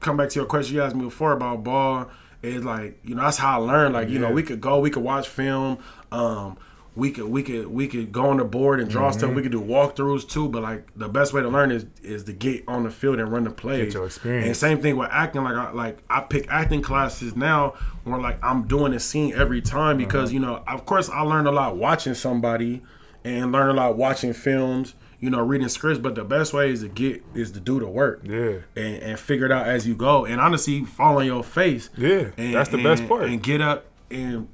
come back to your question you asked me before about ball is like you know that's how i learned like you know we could go we could watch film um we could we could we could go on the board and draw Mm-hmm. stuff we could do walkthroughs too but like the best way to learn is is to get on the field and run the plays your experience. and same thing with acting like i like i pick acting classes now where like i'm doing a scene every time because Uh-huh. you know of course i learned a lot watching somebody and learn a lot watching films, you know, reading scripts. But the best way is to get is to do the work, Yeah. and, and figure it out as you go. And honestly, fall on your face, Yeah, and, that's the best part. And get up and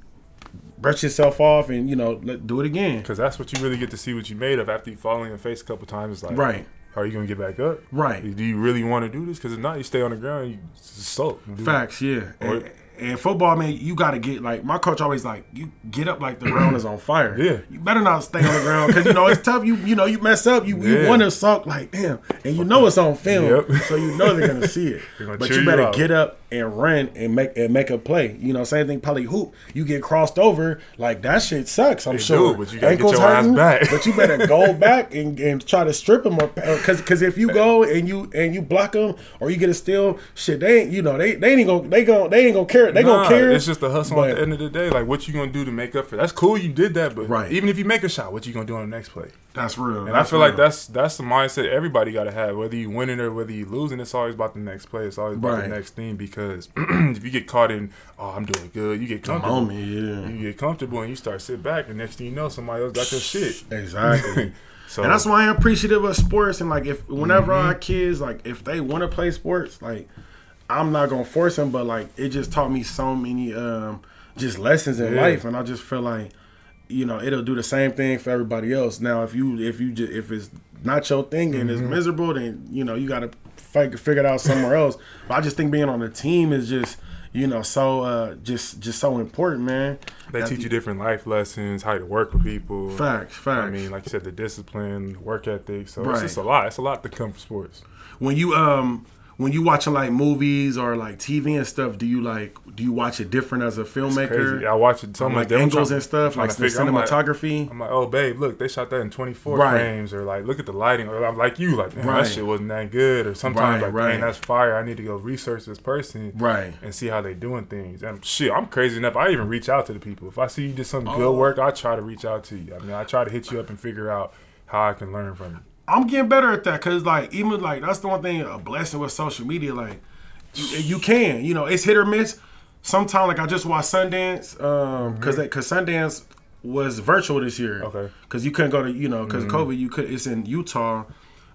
brush yourself off, and you know, let do it again. Because that's what you really get to see what you made of after you fall on your face a couple times. It's like, Right. Are you gonna get back up? Right. Do you really want to do this? Because if not, you stay on the ground. You soak. Facts, yeah. Or- And, and football, man, you got to get like my coach always like you get up like the ground is on fire. Yeah. you better not stay on the ground because you know it's tough. You you know you mess up, you, you want to suck like damn, and you know it's on film, Yep. so you know they're gonna see it. Gonna but you you better out. get up and run and make and make a play. You know, same thing. Probably hoop. You get crossed over, like that shit sucks. I'm They sure. do, but you gotta get your ass back. but you better go back and, and try to strip them or because uh, because if you go and you and you block them or you get a steal, shit, they ain't you know they they ain't gonna they gonna they ain't gonna care they Nah, gonna care. It's just the hustle but- at the end of the day. Like, what you gonna do to make up for? That's cool. You did that, but Right. even if you make a shot, what you gonna do on the next play? That's real. And I feel like that's that's the mindset everybody got to have. Whether you winning or whether you losing, it's always about the next play. It's always about Right. the next thing because if you get caught in, oh, I'm doing good, you get comfortable. moment, yeah. You get comfortable and you start sit back, and next thing you know, somebody else got your shit. Exactly. So and that's why I'm appreciative of sports. And like, if whenever Mm-hmm. our kids like, if they want to play sports, like, I'm not gonna force them. But like, it just taught me so many um just lessons in Yeah. life, and I just feel like, you know, it'll do the same thing for everybody else. Now, if you if you just if it's not your thing and it's Mm-hmm. miserable, then you know you got to figure figure it out somewhere else. But I just think being on a team is just. You know, so uh, just just so important, man. they That- teach you different life lessons, how to work with people. Facts, facts. I mean, like you said, the discipline, the work ethic. So Right. it's just a lot. It's a lot to come from sports. when you um when you watching like movies or like TV and stuff, do you like do you watch it different as a filmmaker? Crazy. I watch it so much. like angles trying- and stuff, like the figure- I'm like- cinematography. I'm like, oh, babe, look, they shot that in 24 Right. frames, or like, look at the lighting, or I'm like you, like, man, Right. that shit wasn't that good, or sometimes Right, like, man, that's fire. I need to go research this person, Right. and see how they doing things. And shit, I'm crazy enough. I even reach out to the people. If I see you did some Oh. good work, I try to reach out to you. I mean, I try to hit you up and figure out how I can learn from you. I'm getting better at that because like even like that's the one thing a blessing with social media. Like you, you can, you know, it's hit or miss. Sometimes like I just watched Sundance um because because Sundance was virtual this year. Mm-hmm. Okay. Mm-hmm. Because you couldn't go to you know because COVID you could it's in Utah.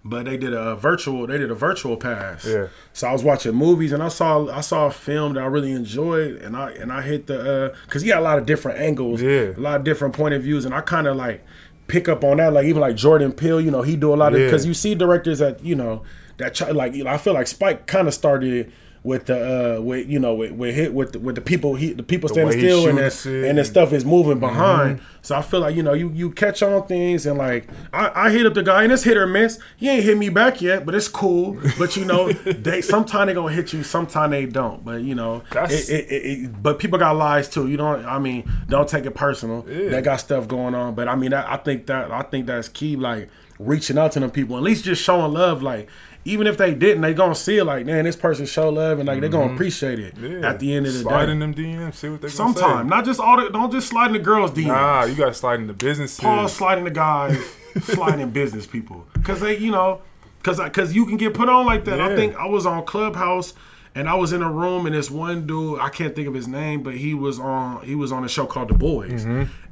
But they did a virtual. They did a virtual pass. Yeah. So I was watching movies and I saw I saw a film that I really enjoyed and I and I hit the because he had a lot of different angles. Yeah. A lot of different point of views and I kind of like pick up on that. Like even like Jordan Peele, you know, he do a lot of Yeah. because you see directors that you know that try, like you know, I feel like Spike kind of started with the uh with you know with with hit with the, with the people he the people standing way still and the, and the stuff is moving behind. So I feel like you know you you catch on things and like I, I hit up the guy and it's hit or miss. He ain't hit me back yet, but it's cool. But you know they sometime they gonna hit you, sometime they don't. But you know That's- it, it, it, but people got lives too. You don't I mean don't take it personal. Yeah. They got stuff going on. But I mean that, I think that I think that's key. Like reaching out to them people, at least just showing love. Like even if they didn't, they gonna see it. Like man, this person show love and like they gonna appreciate it Mm-hmm. Yeah. at the end of the slide day. in them DMs, see what they Sometime, not just all the don't just slide in the girls' DMs. Nah, you got to slide in the business. Pause sliding the guys, sliding business people, because they, you know, because I, because you can get put on like that. I think I was on Clubhouse and I was in a room and this one dude, I can't think of his name, but he was on he was on a show called The Boys,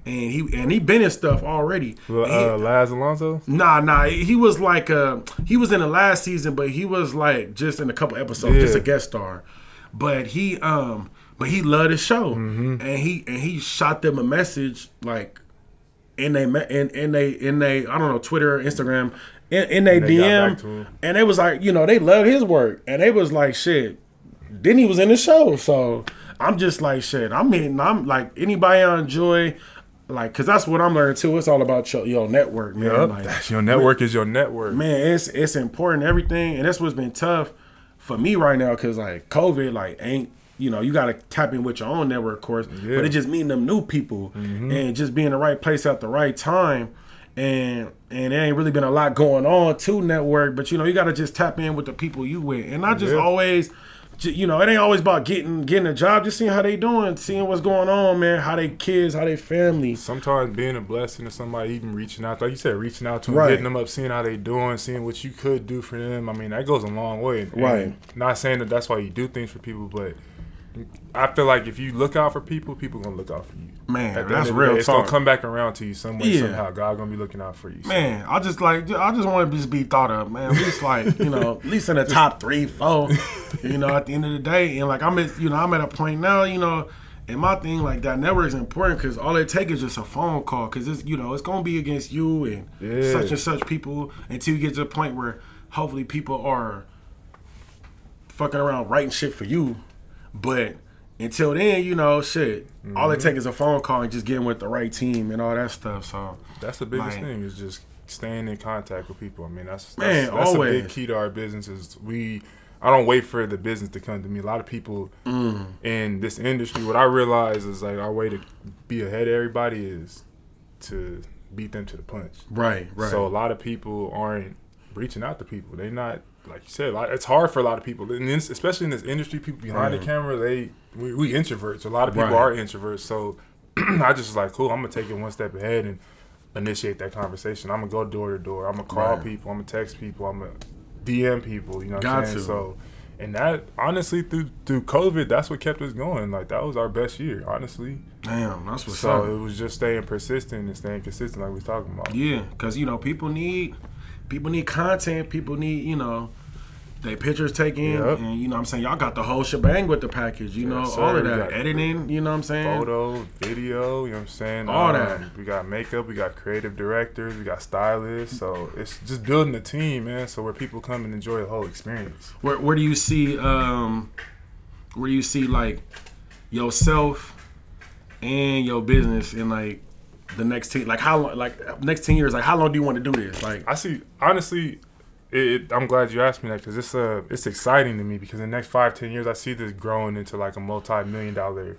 and he and he been in stuff already. He- uh, Laz Alonso. Nah, nah. He was like uh he was in the last season, but he was like just in a couple episodes, just a guest star. But he um but he loved his show. Mm-hmm. And he and he shot them a message like in they in in they in they I don't know Twitter, Instagram, in, in they, they back to DM, and they was like, you know, they love his work, and they was like, shit. Then he was in the show, so I'm just like, shit. I'm in. I'm like anybody I enjoy, like, cause that's what I'm learning too. It's all about your, your network, man. Yup, Like, that's your network is your network. man, it's it's important everything, and that's what's been tough for me right now because like COVID, like ain't you know you got to tap in with your own network, of course, Yeah. but it just meeting them new people mm-hmm. and just being the right place at the right time. And and there ain't really been a lot going on to network, but you know you got to just tap in with the people you with, and not just Yeah. always, you know, it ain't always about getting getting a job, just seeing how they doing, seeing what's going on, man, how they kids, how they family, Sometimes being a blessing to somebody, even reaching out, like you said, reaching out to them, Right. hitting them up, seeing how they doing, seeing what you could do for them. I mean, that goes a long way. And Right. Not saying that that's why you do things for people, but I feel like if you look out for people, people gonna look out for you. Man, that's end of the real day, It's gonna come back around to you some way, Yeah. somehow. God gonna be looking out for you. So, Man, I just like I just want to just be thought of, man. At least like you know, at least in the top three, four. You know, at the end of the day, and like I'm at you know I'm at a point now, you know, and my thing like that network is important because all it takes is just a phone call because it's you know it's gonna be against you and Yeah. such and such people until you get to the point where hopefully people are fucking around writing shit for you, but. Until then, you know, shit. All it takes is a phone call and just getting with the right team and all that stuff. So, That's the biggest Like- thing is just staying in contact with people. I mean, that's that's, Man, that's a always. big key to our business. Is we, I don't wait for the business to come to me. A lot of people Mm. in this industry, what I realize is like our way to be ahead of everybody is to beat them to the punch. right, right. So a lot of people aren't reaching out to people. They're not like you said. Like, it's hard for a lot of people, and this, especially in this industry, people behind Right. the camera, they we, we introverts. A lot of people Right. are introverts. So I just was like, cool. I'm gonna take it one step ahead and initiate that conversation. I'm gonna go door to door. I'm gonna call Right. people. I'm gonna text people. I'm gonna DM people. You know what Got I'm saying? to. So. And that honestly through through COVID, that's what kept us going. Like that was our best year, honestly. Damn, that's what's So up. it was just staying persistent and staying consistent, like we was talking about. Yeah, because you know people need people need content. People need you know they pictures taken, Yep. and you know what I'm saying y'all got the whole shebang with the package. You know Yes, all of that editing. You know what I'm saying? photo, video, you know what I'm saying? Um, All that. We got makeup, we got creative directors, we got stylists. So it's just building a team, man. So where people come and enjoy the whole experience. Where where do you see um where you see like yourself and your business in like the next ten like how long like next ten years like how long do you want to do this like I see, honestly, it, it, I'm glad you asked me that because it's uh, it's exciting to me because in the next five, ten years, I see this growing into like a multi-million dollar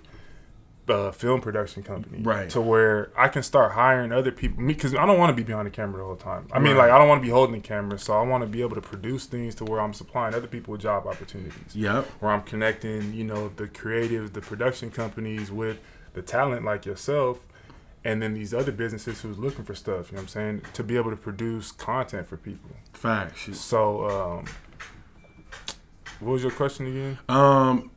uh, film production company, Right. To where I can start hiring other people. Me, because I don't want to be behind the camera the whole time. I mean, Right. like I don't want to be holding the camera, so I want to be able to produce things to where I'm supplying other people with job opportunities. Yep. Where I'm connecting, you know, the creatives, the production companies with the talent like yourself. And then these other businesses who's looking for stuff, you know what I'm saying, to be able to produce content for people. facts So, um, what was your question again? Um,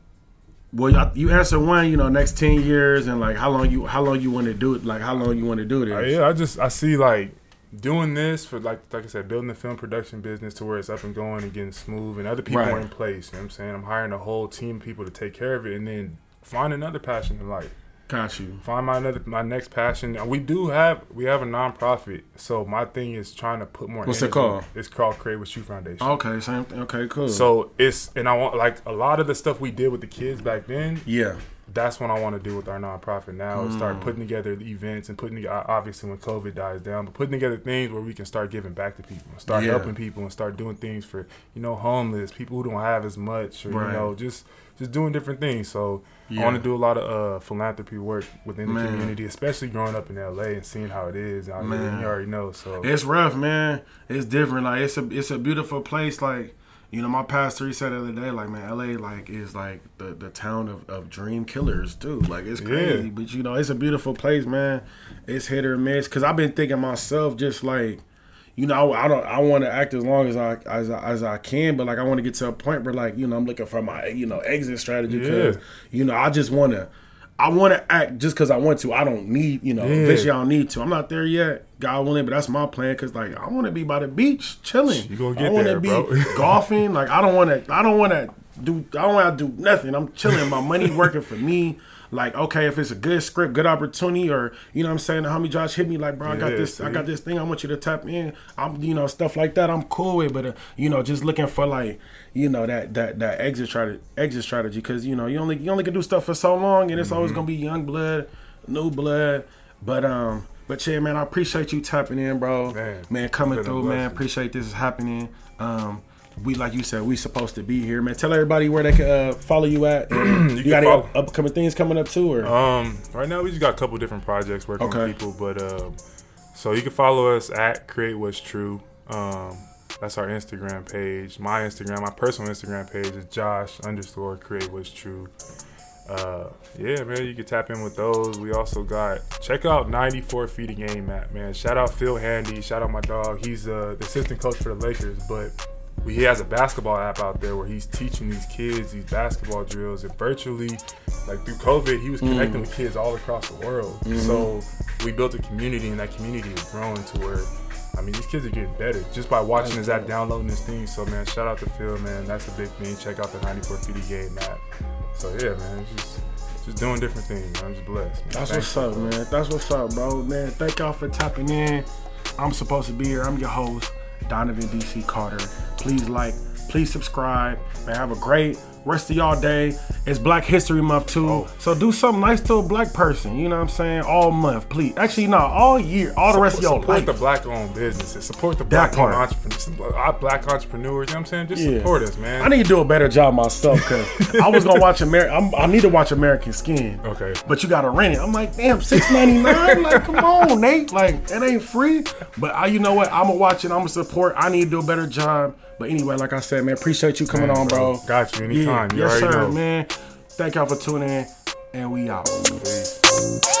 well, y'all- answer one. You know, next ten years and like how long you how long you want to do it. Like how long you want to do this. Uh, yeah, I just I see like doing this for like like I said, building the film production business to where it's up and going and getting smooth, and other people Right. are in place. You know what I'm saying? I'm hiring a whole team of people to take care of it, and then find another passion in life. Got you. Find my another my next passion. And we do have we have a nonprofit, so my thing is trying to put more. What's it energy- called? It's called Create with You Foundation. Okay, same thing. Okay, cool. So it's and I want like a lot of the stuff we did with the kids back then. yeah, that's what I want to do with our nonprofit now is Mm. start putting together the events and putting together, obviously when COVID dies down, but putting together things where we can start giving back to people, start Yeah. helping people, and start doing things for you know homeless people who don't have as much, or Right. you know just just doing different things. So I want to do a lot of uh, philanthropy work within the Man. community, especially growing up in LA and seeing how it is. I mean, you already know. So it's rough, man. It's different. Like it's a it's a beautiful place. Like you know, my pastor he said the other day, like man, LA like is like the the town of, of dream killers too. Like it's crazy, Yeah. but you know, it's a beautiful place, man. It's hit or miss. Cause I've been thinking myself, just like. You know, I, I don't. I want to act as long as I as as I can, but like I want to get to a point where like you know I'm looking for my you know exit strategy because Yeah. you know I just want to I want to act just because I want to. I don't need, you know, Yeah. eventually I don't need to. I'm not there yet. God willing, but that's my plan because, like, I want to be by the beach chilling. You gonna get I wanna there, be bro. golfing. Like, I don't want to. I don't want to do. I don't want to do nothing. I'm chilling. My money working for me. Like okay, if it's a good script, good opportunity, or you know what I'm saying, the homie Josh hit me like, bro, I got Yeah, this, I got this thing, I want you to tap in. I'm, you know, stuff like that. I'm cool with, but uh, you know, just looking for like, you know, that that that exit strategy, exit strategy, because you know, you only you only can do stuff for so long, and it's Mm-hmm. always gonna be young blood, new blood, but um. But yeah, man, I appreciate you tapping in, bro. Man, man coming through, man. Appreciate this is happening. Um, we like you said, we supposed to be here, man. Tell everybody where they can uh, follow you at. And you, got any follow- up- upcoming things coming up too, or Um, right now we just got a couple different projects working Okay. with people, but um, so you can follow us at Create What's True. Um, that's our Instagram page. My Instagram, my personal Instagram page is Josh underscore Create What's True. Uh, yeah, man, you can tap in with those. We also got check out 94 feet of game map, man. Shout out Phil Handy. Shout out my dog. He's uh, the assistant coach for the Lakers, but he has a basketball app out there where he's teaching these kids these basketball drills and virtually like through covid he was hmm. connecting with kids all across the world hmm. so we built a community and that community is growing to where i mean these kids are getting better just by watching his app downloading this thing so man shout out to phil man that's a big thing check out the 94 feet game app so yeah man it's just just doing different things man. i'm just blessed man. That's Thanks. what's up, man. That's what's up, bro. Man, thank y'all for tapping in. I'm supposed to be here. I'm your host, Donovan DC Carter. Please like, please subscribe, man. Have a great rest of y'all day. It's Black History Month too. Oh. So do something nice to a black person. You know what I'm saying? All month, please. Actually, no, all year, all the rest of your support life. the black owned businesses support the black part. entrepreneurs black entrepreneurs you know what i'm saying just Yeah. support us man I need to do a better job myself because I was gonna watch American. I need to watch American Skin. Okay. But you gotta rent it. I'm like, damn, six ninety nine. like, come on, Nate. Like, it ain't free. But I, you know what? I'm gonna watch it. I'm gonna support. I need to do a better job. But anyway, like I said, man, appreciate you coming Man, on, bro. bro. Got you anytime. You yes, sir, know. man. Thank y'all for tuning in, and we out. Peace.